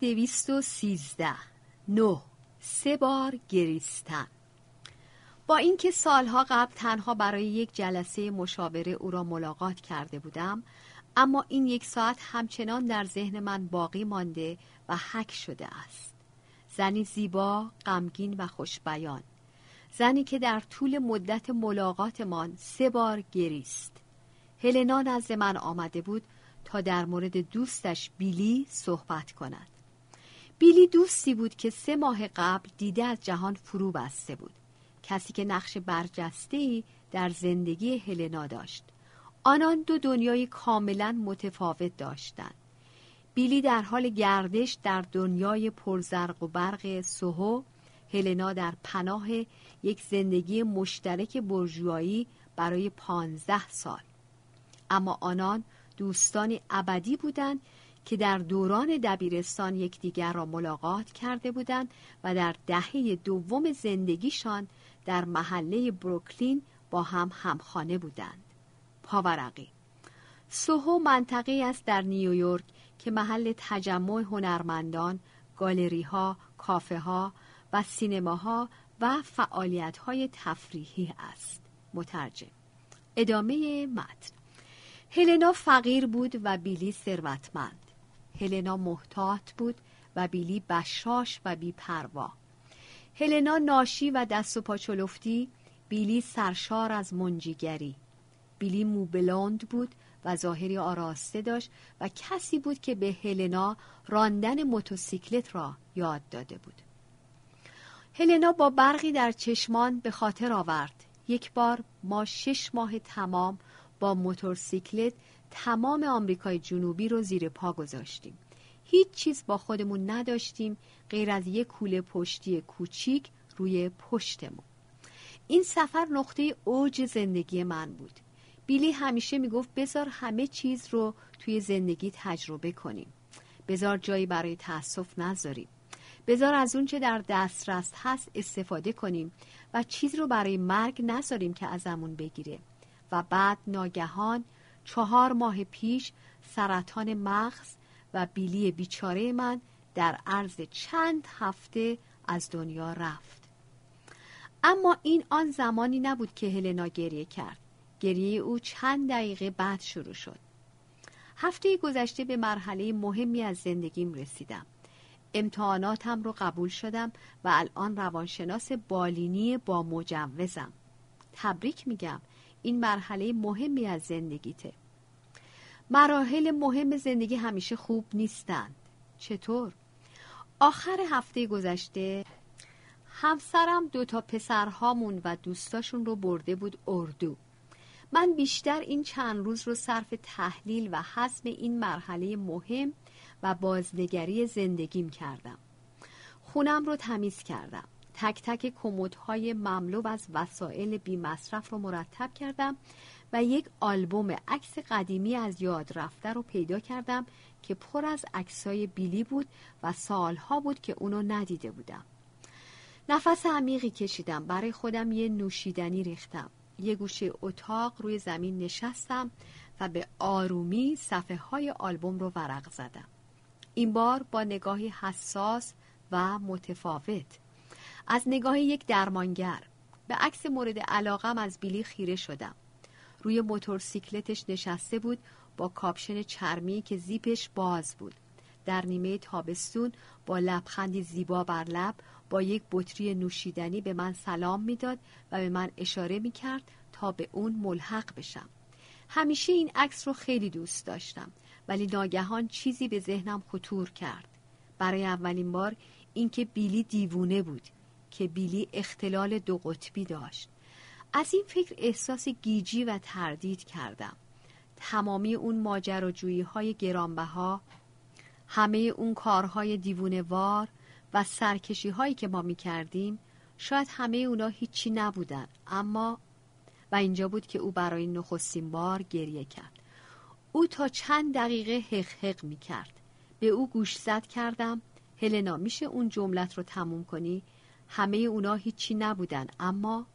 دویست و سیزده. نه. سه بار گریستن. با اینکه سالها قبل تنها برای یک جلسه مشاوره او را ملاقات کرده بودم اما این یک ساعت همچنان در ذهن من باقی مانده و حک شده است. زنی زیبا، غمگین و خوشبیان. زنی که در طول مدت ملاقاتمان سه بار گریست. هلنا نزد من آمده بود تا در مورد دوستش بیلی صحبت کند. بیلی دوستی بود که سه ماه قبل دیده از جهان فرو بسته بود. کسی که نقش برجسته در زندگی هلنا داشت. آنان دو دنیای کاملا متفاوت داشتند. بیلی در حال گردش در دنیای پرزرق و برق سوهو هلنا در پناه یک زندگی مشترک برجوایی برای پانزده سال. اما آنان دوستانی ابدی بودند که در دوران دبیرستان یکدیگر را ملاقات کرده بودند و در دهه دوم زندگیشان در محله بروکلین با هم همخانه بودند پاورقی سوهو منطقه است در نیویورک که محل تجمع هنرمندان، گالری ها، کافه ها و سینماها و فعالیت های تفریحی است. مترجم ادامه متن هلنا فقیر بود و بیلی ثروتمند. هلنا محتاط بود و بیلی بشاش و بیپروا. هلنا ناشی و دست و پاچلفتی، بیلی سرشار از منجیگری. بیلی موبلوند بود و ظاهری آراسته داشت و کسی بود که به هلنا راندن موتورسیکلت را یاد داده بود. هلنا با برقی در چشمان به خاطر آورد یک بار ما شش ماه تمام با موتورسیکلت تمام آمریکای جنوبی رو زیر پا گذاشتیم. هیچ چیز با خودمون نداشتیم غیر از یک کوله پشتی کوچیک روی پشتمون. این سفر نقطه اوج زندگی من بود. بیلی همیشه می‌گفت بذار همه چیز رو توی زندگی تجربه کنیم. بذار جایی برای تأسف نذاریم. بذار از اون چه در دسترس هست استفاده کنیم و چیز رو برای مرگ نذاریم که ازمون بگیره. و بعد ناگهان چهار ماه پیش سرطان مغز و بیلی بیچاره من در عرض چند هفته از دنیا رفت. اما این آن زمانی نبود که هلنا گریه کرد. گریه او چند دقیقه بعد شروع شد. هفته گذشته به مرحله مهمی از زندگیم رسیدم. امتحاناتم رو قبول شدم و الان روانشناس بالینی با مجوزم. تبریک میگم. این مرحله مهمی از زندگیته. مراحل مهم زندگی همیشه خوب نیستند. چطور؟ آخر هفته گذشته همسرم دو تا پسرهامون و دوستاشون رو برده بود اردو. من بیشتر این چند روز رو صرف تحلیل و حسم این مرحله مهم و بازنگری زندگیم کردم. خونم رو تمیز کردم. تک تک کمدهای مملو از وسایل بی مصرف رو مرتب کردم و یک آلبوم عکس قدیمی از یاد رفته رو پیدا کردم که پر از عکسای بیلی بود و سالها بود که اونو ندیده بودم. نفس عمیقی کشیدم برای خودم یه نوشیدنی ریختم. یه گوشه اتاق روی زمین نشستم و به آرومی صفحه های آلبوم رو ورق زدم. این بار با نگاهی حساس و متفاوت. از نگاه یک درمانگر. به عکس مورد علاقم از بیلی خیره شدم. روی موتورسیکلتش نشسته بود با کاپشن چرمی که زیپش باز بود. در نیمه تابستون با لبخندی زیبا بر لب با یک بطری نوشیدنی به من سلام می‌داد و به من اشاره می کرد تا به اون ملحق بشم. همیشه این عکس رو خیلی دوست داشتم ولی ناگهان چیزی به ذهنم خطور کرد. برای اولین بار اینکه بیلی دیوونه بود. که بیلی اختلال دو قطبی داشت. از این فکر احساس گیجی و تردید کردم. تمامی اون ماجراجویی های گرانبها همه اون کارهای دیوونوار و سرکشی هایی که ما می کردیم شاید همه اونا هیچی نبودن اما و اینجا بود که او برای نخستین بار گریه کرد. او تا چند دقیقه حق حق می کرد به او گوش زد کردم. هلنا میشه اون جملت رو تموم کنی؟ همه اونا هیچی نبودن. اما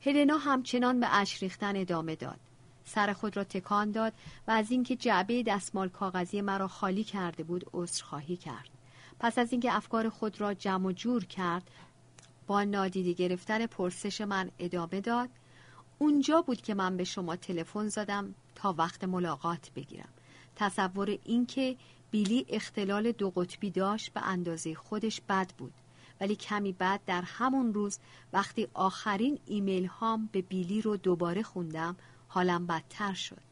هلنا همچنان به اش ریختن ادامه داد. سر خود را تکان داد و از اینکه جعبه دستمال کاغذی مرا خالی کرده بود عذرخواهی کرد. پس از اینکه افکار خود را جمع و جور کرد با نادیده گرفتن پرسش من ادامه داد. اونجا بود که من به شما تلفن زدم تا وقت ملاقات بگیرم. تصور اینکه بیلی اختلال دو قطبی داشت به اندازه خودش بد بود. ولی کمی بعد در همون روز وقتی آخرین ایمیل هام به بیلی رو دوباره خوندم حالم بدتر شد.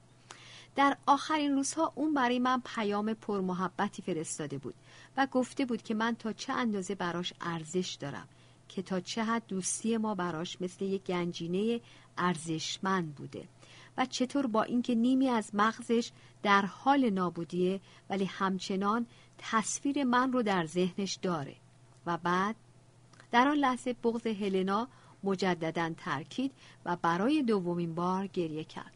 در آخرین روزها اون برای من پیام پرمحبتی فرستاده بود و گفته بود که من تا چه اندازه براش ارزش دارم که تا چه حد دوستی ما براش مثل یک گنجینه ارزشمند بوده و چطور با اینکه نیمی از مغزش در حال نابودیه ولی همچنان تصویر من رو در ذهنش داره. و بعد در آن لحظه بغض هلنا مجددا ترکید و برای دومین بار گریه کرد.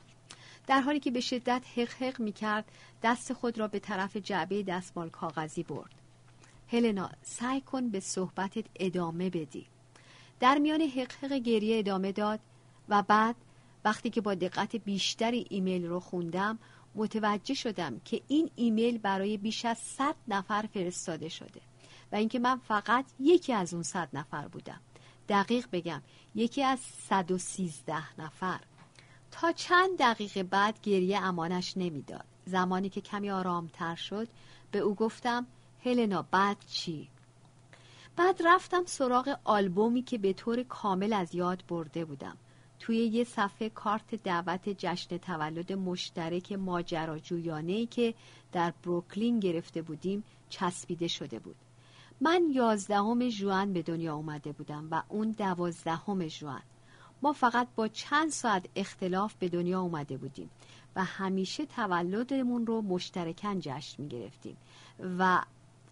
در حالی که به شدت حق حق می کرد دست خود را به طرف جعبه دستمال کاغذی برد. هلنا سعی کن به صحبتت ادامه بدی. در میان حق حق گریه ادامه داد و بعد وقتی که با دقت بیشتری ایمیل رو خوندم متوجه شدم که این ایمیل برای بیش از 100 نفر فرستاده شده. و اینکه من فقط یکی از اون 100 نفر بودم. دقیق بگم یکی از 113 نفر. تا چند دقیقه بعد گریه امانش نمی‌داد. زمانی که کمی آرامتر شد به او گفتم هلنا بعد چی؟ بعد رفتم سراغ آلبومی که به طور کامل از یاد برده بودم. توی یه صفحه کارت دعوت جشن تولد مشترک ماجراجویانه که در بروکلین گرفته بودیم چسبیده شده بود. من یازدهم ژوئن به دنیا اومده بودم و اون دوازدهم ژوئن ما فقط با چند ساعت اختلاف به دنیا اومده بودیم و همیشه تولدمون رو مشترکن جشن می گرفتیم و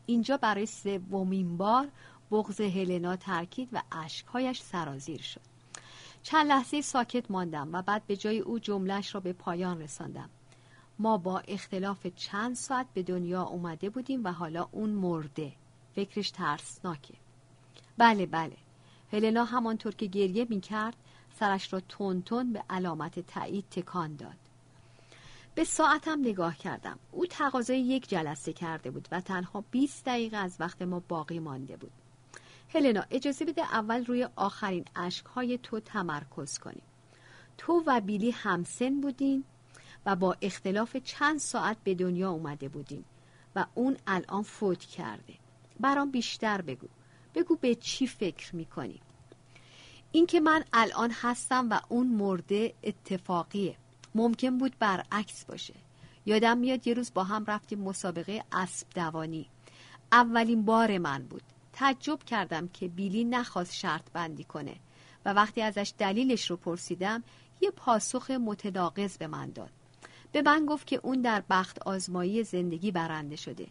اینجا برای سومین بار بغض هلنا ترکید و اشکهایش سرازیر شد. چند لحظه ساکت ماندم و بعد به جای او جملش را به پایان رساندم. ما با اختلاف چند ساعت به دنیا اومده بودیم و حالا اون مرده. فکرش ترسناکه. بله بله. هلنا همانطور که گریه می کرد سرش را تون تون به علامت تایید تکان داد. به ساعتم نگاه کردم. او تقاضای یک جلسه کرده بود و تنها 20 دقیقه از وقت ما باقی مانده بود. هلنا اجازه بده اول روی آخرین اشکهای تو تمرکز کنیم. تو و بیلی همسن بودین و با اختلاف چند ساعت به دنیا اومده بودین و اون الان فوت کرده. برام بیشتر بگو. بگو به چی فکر می‌کنی؟ اینکه من الان هستم و اون مرده اتفاقیه. ممکن بود برعکس باشه. یادم میاد یه روز با هم رفتیم مسابقه اسب دوانی. اولین بار من بود. تعجب کردم که بیلی نخواست شرط بندی کنه و وقتی ازش دلیلش رو پرسیدم یه پاسخ متناقض به من داد. به من گفت که اون در بخت آزمایی زندگی برنده شده.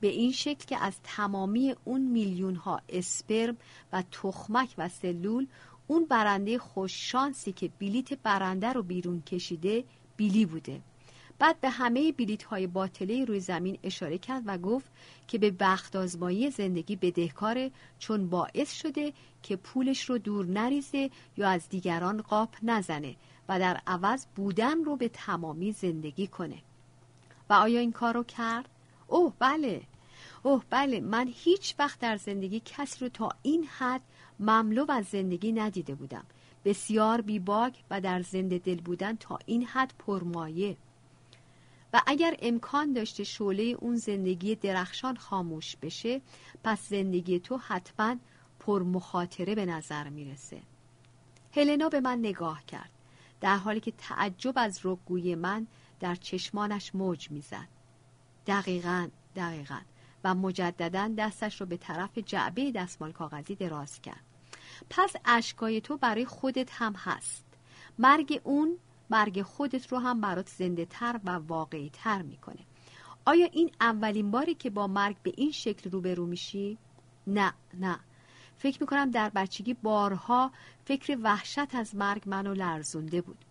به این شکل که از تمامی اون میلیون ها اسپرم و تخمک و سلول اون برنده خوششانسی که بلیت برنده رو بیرون کشیده بیلی بوده بعد به همه بلیت های باطله روی زمین اشاره کرد و گفت که به بخت آزمایی زندگی بدهکاره چون باعث شده که پولش رو دور نریزه یا از دیگران قاپ نزنه و در عوض بودن رو به تمامی زندگی کنه و آیا این کار رو کرد؟ اوه بله. اوه بله. من هیچ وقت در زندگی کسی رو تا این حد مملو از زندگی ندیده بودم. بسیار بیباک و در زنده دل بودن تا این حد پرمایه. و اگر امکان داشته شعله اون زندگی درخشان خاموش بشه پس زندگی تو حتما پرمخاطره به نظر می‌رسه. هلنا به من نگاه کرد در حالی که تعجب از رگوی من در چشمانش موج می‌زد. دقیقا دقیقا. و مجددا دستش رو به طرف جعبه دستمال کاغذی دراز کرد. پس اشکای تو برای خودت هم هست. مرگ اون مرگ خودت رو هم برات زنده تر و واقعی تر می‌کنه. آیا این اولین باری که با مرگ به این شکل روبرو میشی؟ نه نه. فکر می‌کنم در بچگی بارها فکر وحشت از مرگ منو لرزونده بود.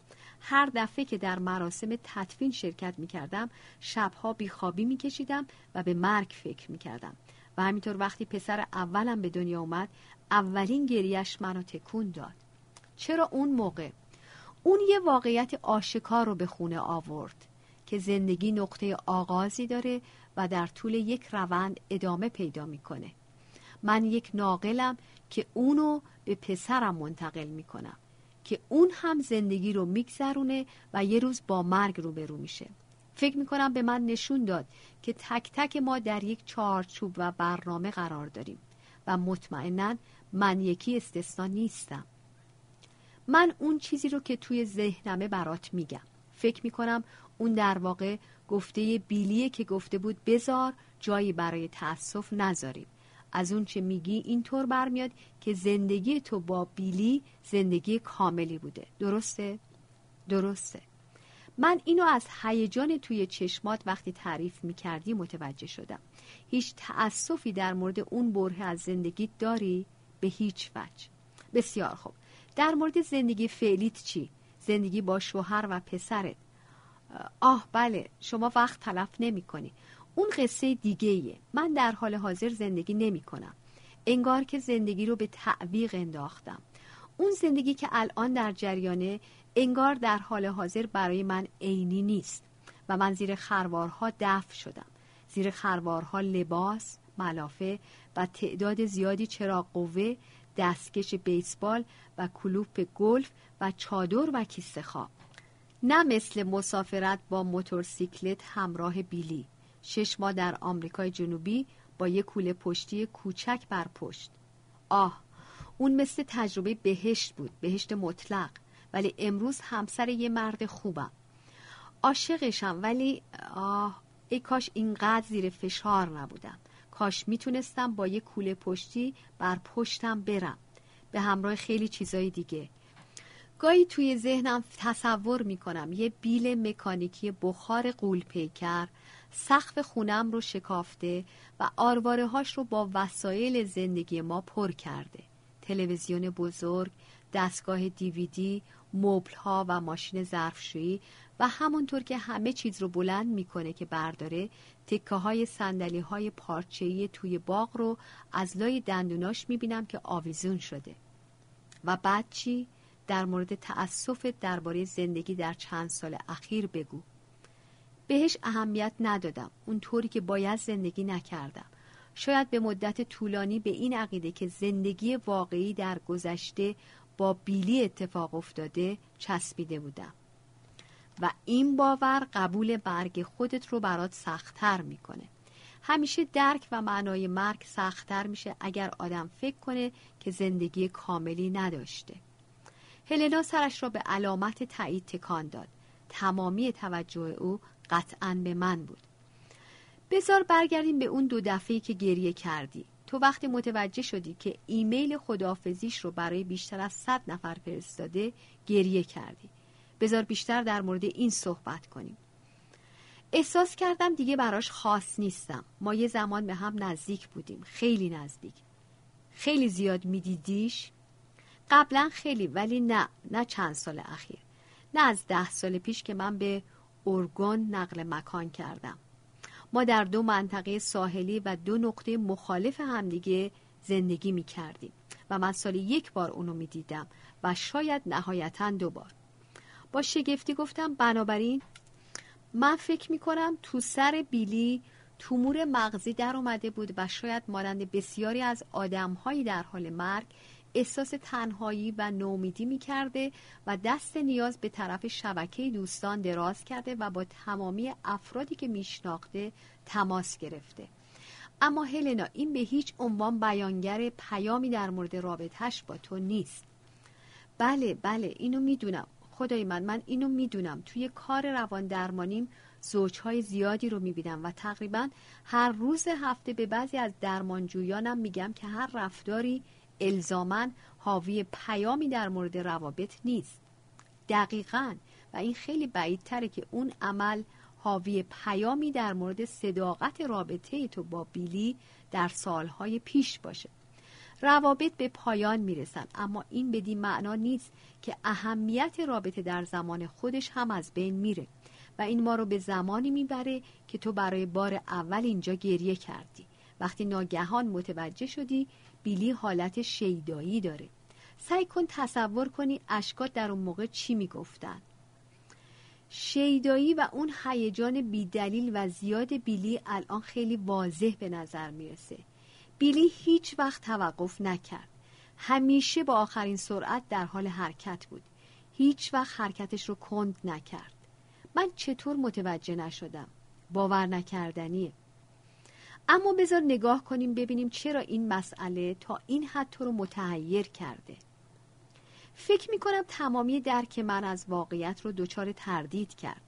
هر دفعه که در مراسم تدفین شرکت می‌کردم شبها بیخوابی میکشیدم و به مرگ فکر می‌کردم. و همینطور وقتی پسر اولم به دنیا اومد اولین گریش منو تکون داد. چرا اون موقع؟ اون یه واقعیت آشکار رو به خونه آورد که زندگی نقطه آغازی داره و در طول یک روند ادامه پیدا می‌کنه. من یک ناقلم که اونو به پسرم منتقل می‌کنم. که اون هم زندگی رو میگذرونه و یه روز با مرگ روبرو میشه. فکر می‌کنم به من نشون داد که تک تک ما در یک چارچوب و برنامه قرار داریم و مطمئنا من یکی استثنا نیستم. من اون چیزی رو که توی ذهنمه برات میگم. فکر می‌کنم اون در واقع گفته بیلیه که گفته بود بزار جایی برای تأسف نذاریم. از اون چه میگی اینطور برمیاد که زندگی تو با بیلی زندگی کاملی بوده. درسته؟ درسته. من اینو از هیجان توی چشمات وقتی تعریف می‌کردی متوجه شدم. هیچ تأسفی در مورد اون بره از زندگی داری؟ به هیچ وجه. بسیار خوب. در مورد زندگی فعلیت چی؟ زندگی با شوهر و پسرت. آه بله. شما وقت تلف نمی کنی اون قصه دیگه ایه. من در حال حاضر زندگی نمی کنم انگار که زندگی رو به تعویق انداختم. اون زندگی که الان در جریانه انگار در حال حاضر برای من عینی نیست و من زیر خروارها دفع شدم. زیر خروارها لباس، ملافه و تعداد زیادی چراغ قوه، دستکش بیسبال و کلوپ گلف و چادر و کیسه خواب. نه مثل مسافرت با موتورسیکلت همراه بیلی. شش ماه در آمریکای جنوبی با یک کوله پشتی کوچک بر پشت آه اون مثل تجربه بهشت بود بهشت مطلق. ولی امروز همسر یه مرد خوبم. عاشقشم ولی آه ای کاش اینقدر زیر فشار نبودم. کاش می‌تونستم با یه کوله پشتی بر پشتم برم. به همراه خیلی چیزای دیگه. گاهی توی ذهنم تصور می‌کنم یه بیل مکانیکی بخار قول پیکر سقف خونم رو شکافته و آرواره هاش رو با وسایل زندگی ما پر کرده. تلویزیون بزرگ، دستگاه دیویدی، مبل ها و ماشین ظرفشویی و همونطور که همه چیز رو بلند می‌کنه که برداره تکه های سندلی های پارچه‌ای توی باغ رو از لای دندوناش می‌بینم که آویزون شده. و بعد چی؟ در مورد تأسف درباره زندگی در چند سال اخیر بگو. بهش اهمیت ندادم. اونطوری که باید زندگی نکردم. شاید به مدت طولانی به این عقیده که زندگی واقعی در گذشته با بیلی اتفاق افتاده چسبیده بودم. و این باور قبول برگ خودت رو برات سختتر می‌کنه. همیشه درک و معنای مرگ سختتر میشه اگر آدم فکر کنه که زندگی کاملی نداشته. هلنا سرش را به علامت تایید تکان داد. تمامی توجه او قطعا به من بود. بزار برگردیم به اون دو دفعه که گریه کردی. تو وقتی متوجه شدی که ایمیل خدافزیش رو برای بیشتر از صد نفر فرستاده گریه کردی. بذار بیشتر در مورد این صحبت کنیم. احساس کردم دیگه براش خاص نیستم. ما یه زمان به هم نزدیک بودیم. خیلی نزدیک. خیلی زیاد میدیدیش؟ قبلا خیلی ولی نه. نه چند سال اخیر. نه از ده سال پیش که من به اورگون نقل مکان کردم. ما در دو منطقه ساحلی و دو نقطه مخالف همدیگه زندگی می کردیم و من سالی یک بار اونو می دیدم و شاید نهایتا دو بار. با شگفتی گفتم بنابراین من فکر می کنم تو سر بیلی تومور مغزی در اومده بود و شاید مانند بسیاری از آدمهایی در حال مرگ احساس تنهایی و نومیدی می کرده و دست نیاز به طرف شبکه دوستان دراز کرده و با تمامی افرادی که میشناخته تماس گرفته. اما هلنا این به هیچ عنوان بیانگر پیامی در مورد رابطهش با تو نیست. بله بله اینو می‌دونم. خدای من من اینو می‌دونم. توی کار روان درمانیم زوجهای زیادی رو می‌بینم و تقریبا هر روز هفته به بعضی از درمانجویانم میگم که هر رفتاری الزامن حاوی پیامی در مورد روابط نیست. دقیقا. و این خیلی بعیدتره که اون عمل حاوی پیامی در مورد صداقت رابطه تو با بیلی در سالهای پیش باشه. روابط به پایان می‌رسن اما این بدین معنا نیست که اهمیت رابطه در زمان خودش هم از بین میره و این ما رو به زمانی می‌بره که تو برای بار اول اینجا گریه کردی. وقتی ناگهان متوجه شدی بیلی حالت شیدایی داره. سعی کن تصور کنی اشکات در اون موقع چی می‌گفتن. شیدایی و اون هیجان بیدلیل و زیاد بیلی الان خیلی واضح به نظر می‌رسه. بیلی هیچ وقت توقف نکرد. همیشه با آخرین سرعت در حال حرکت بود. هیچ وقت حرکتش رو کند نکرد. من چطور متوجه نشدم؟ باور نکردنیه. اما بذار نگاه کنیم ببینیم چرا این مسئله تا این حد تو رو متحیر کرده. فکر می کنم تمامی درک من از واقعیت رو دچار تردید کرد.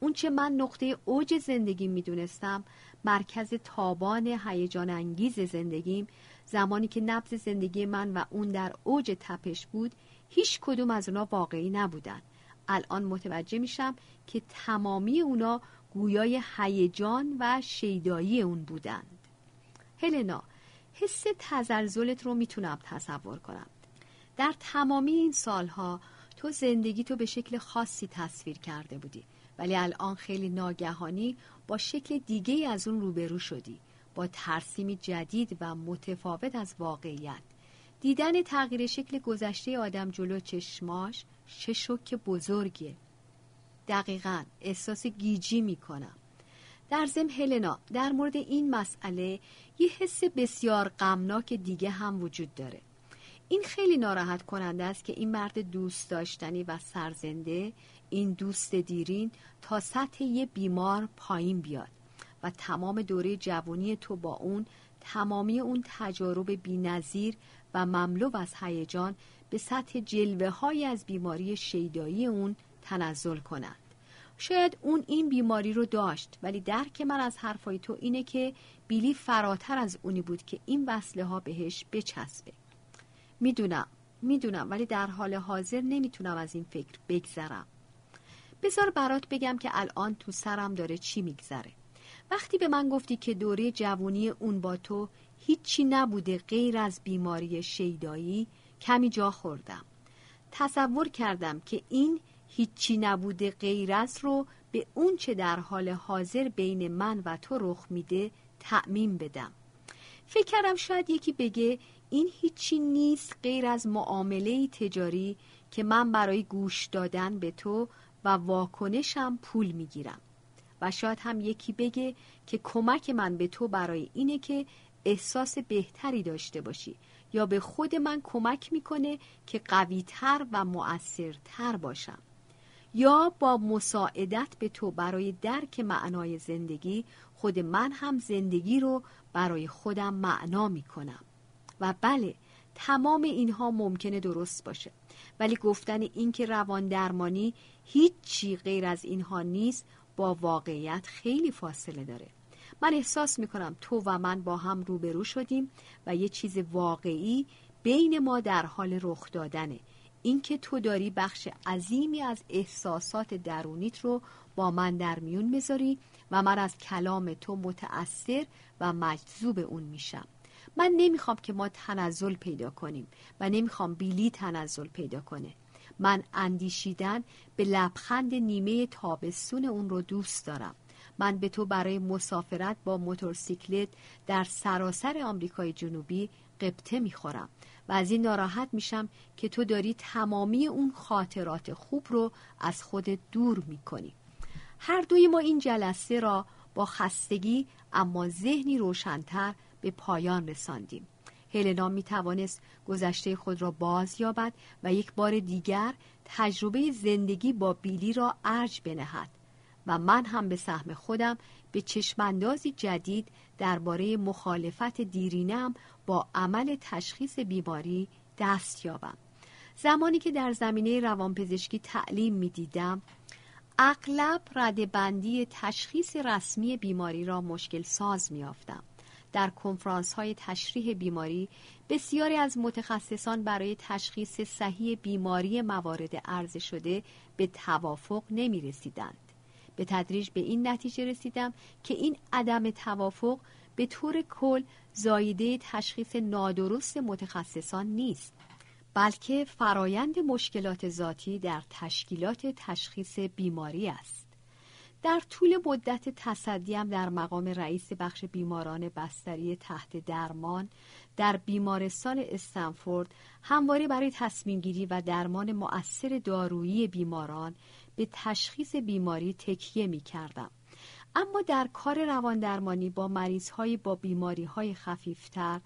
اون چه من نقطه اوج زندگی می دونستم مرکز تابان هیجان انگیز زندگیم زمانی که نبض زندگی من و اون در اوج تپش بود هیچ کدوم از اونا واقعی نبودن. الان متوجه میشم که تمامی اونا گویای هیجان و شیدایی اون بودند. هلنا حس تزلزلت رو می‌تونم تصور کنم. در تمامی این سالها تو زندگی تو به شکل خاصی تصویر کرده بودی ولی الان خیلی ناگهانی با شکل دیگه از اون روبرو شدی با ترسیمی جدید و متفاوت از واقعیت. دیدن تغییر شکل گذشته آدم جلو چشماش چه شک بزرگیه. دقیقا احساس گیجی می‌کنم. در زم هلنا در مورد این مسئله یه حس بسیار غمناک دیگه هم وجود داره. این خیلی ناراحت کننده است که این مرد دوست داشتنی و سرزنده این دوست دیرین تا سطح یه بیمار پایین بیاد و تمام دوره جوانی تو با اون تمامی اون تجارب بینظیر و مملو از هیجان به سطح جلوه های از بیماری شیدایی اون تنزل کنند شاید اون این بیماری رو داشت ولی درک من از حرفای تو اینه که بیلی فراتر از اونی بود که این وصله ها بهش بچسبه. می‌دونم می‌دونم ولی در حال حاضر نمی‌تونم از این فکر بگذرم. بذار برات بگم که الان تو سرم داره چی میگذره. وقتی به من گفتی که دوره جوانی اون با تو هیچی نبوده غیر از بیماری شیدایی کمی جا خوردم. تصور کردم که این هیچی نبوده غیر از رو به اون چه در حال حاضر بین من و تو رخ میده تعمین بدم. فکر کردم شاید یکی بگه این هیچی نیست غیر از معامله تجاری که من برای گوش دادن به تو و واکنشم پول می‌گیرم. و شاید هم یکی بگه که کمک من به تو برای اینه که احساس بهتری داشته باشی یا به خود من کمک می‌کنه که قویتر و مؤثرتر باشم. یا با مساعدت به تو برای درک معنای زندگی خود من هم زندگی رو برای خودم معنا می‌کنم. و بله تمام اینها ممکنه درست باشه. ولی گفتن اینکه روان درمانی هیچی غیر از اینها نیست با واقعیت خیلی فاصله داره. من احساس می‌کنم تو و من با هم روبرو شدیم و یه چیز واقعی بین ما در حال رخ دادنه. اینکه تو داری بخش عظیمی از احساسات درونیت رو با من در میون می‌ذاری و من از کلام تو متأثر و مجذوب اون میشم. من نمی‌خوام که ما تنزل پیدا کنیم و نمی‌خوام بیلی تنزل پیدا کنه. من اندیشیدن به لبخند نیمه تابستون اون رو دوست دارم. من به تو برای مسافرت با موتورسیکلت در سراسر آمریکای جنوبی قبطه می‌خورم و از این ناراحت میشم که تو داری تمامی اون خاطرات خوب رو از خودت دور می‌کنی. هر دوی ما این جلسه را با خستگی اما ذهنی روشنتر به پایان رساندیم. هلنا می توانست گذشته خود را باز یابد و یک بار دیگر تجربه زندگی با بیلی را ارج بنهد. و من هم به سهم خودم به چشماندازی جدید درباره مخالفت دیرینم با عمل تشخیص بیماری دست یابم زمانی که در زمینه روانپزشکی تعلیم می دیدم اغلب ردبندی تشخیص رسمی بیماری را مشکل ساز می آفتم. در کنفرانس های تشریح بیماری بسیاری از متخصصان برای تشخیص صحیح بیماری موارد عرضه شده به توافق نمی رسیدند. به تدریج به این نتیجه رسیدم که این عدم توافق به طور کل زایده تشخیص نادرست متخصصان نیست بلکه فرایند مشکلات ذاتی در تشکیلات تشخیص بیماری است. در طول مدت تصدیم در مقام رئیس بخش بیماران بستری تحت درمان در بیمارستان استنفورد همواره برای تصمیم گیری و درمان مؤثر دارویی بیماران به تشخیص بیماری تکیه می کردم. اما در کار رواندرمانی با مریض های با بیماری های خفیفتر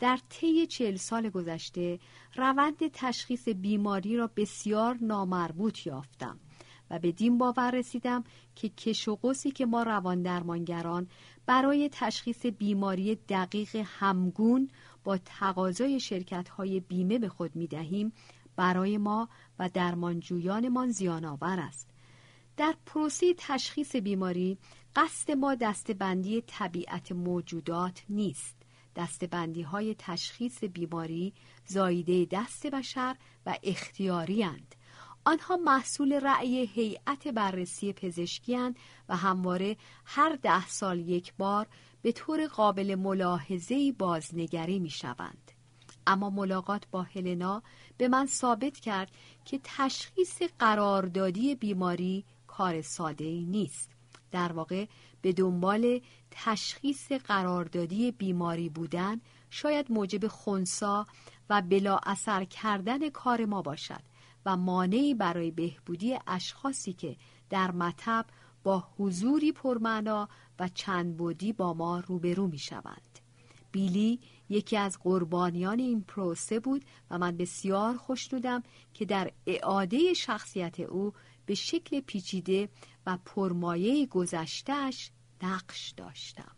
در طی چهل سال گذشته روند تشخیص بیماری را بسیار نامربوط یافتم و به دین باور رسیدم که کش و قوسی که ما روان درمانگران برای تشخیص بیماری دقیق همگون با تقاضای شرکت های بیمه به خود می دهیم برای ما و درمانجویانمان زیان آور است. در پروسه تشخیص بیماری قصد ما دستبندی طبیعت موجودات نیست. دستبندی های تشخیص بیماری زایده دست بشر و اختیاری هند. آنها محصول رأی هیئت بررسی پزشکی و همواره هر ده سال یک بار به طور قابل ملاحظه‌ای بازنگری می شوند. اما ملاقات با هلنا به من ثابت کرد که تشخیص قراردادی بیماری کار ساده نیست. در واقع به دنبال تشخیص قراردادی بیماری بودن شاید موجب خونسا و بلا اثر کردن کار ما باشد و مانعی برای بهبودی اشخاصی که در مطب با حضوری پرمعنا و چند بودی با ما روبرو می شوند. بیلی یکی از قربانیان این پروسه بود و من بسیار خوشنودم که در اعاده شخصیت او به شکل پیچیده و پرمایه گذشتهش نقش داشتم.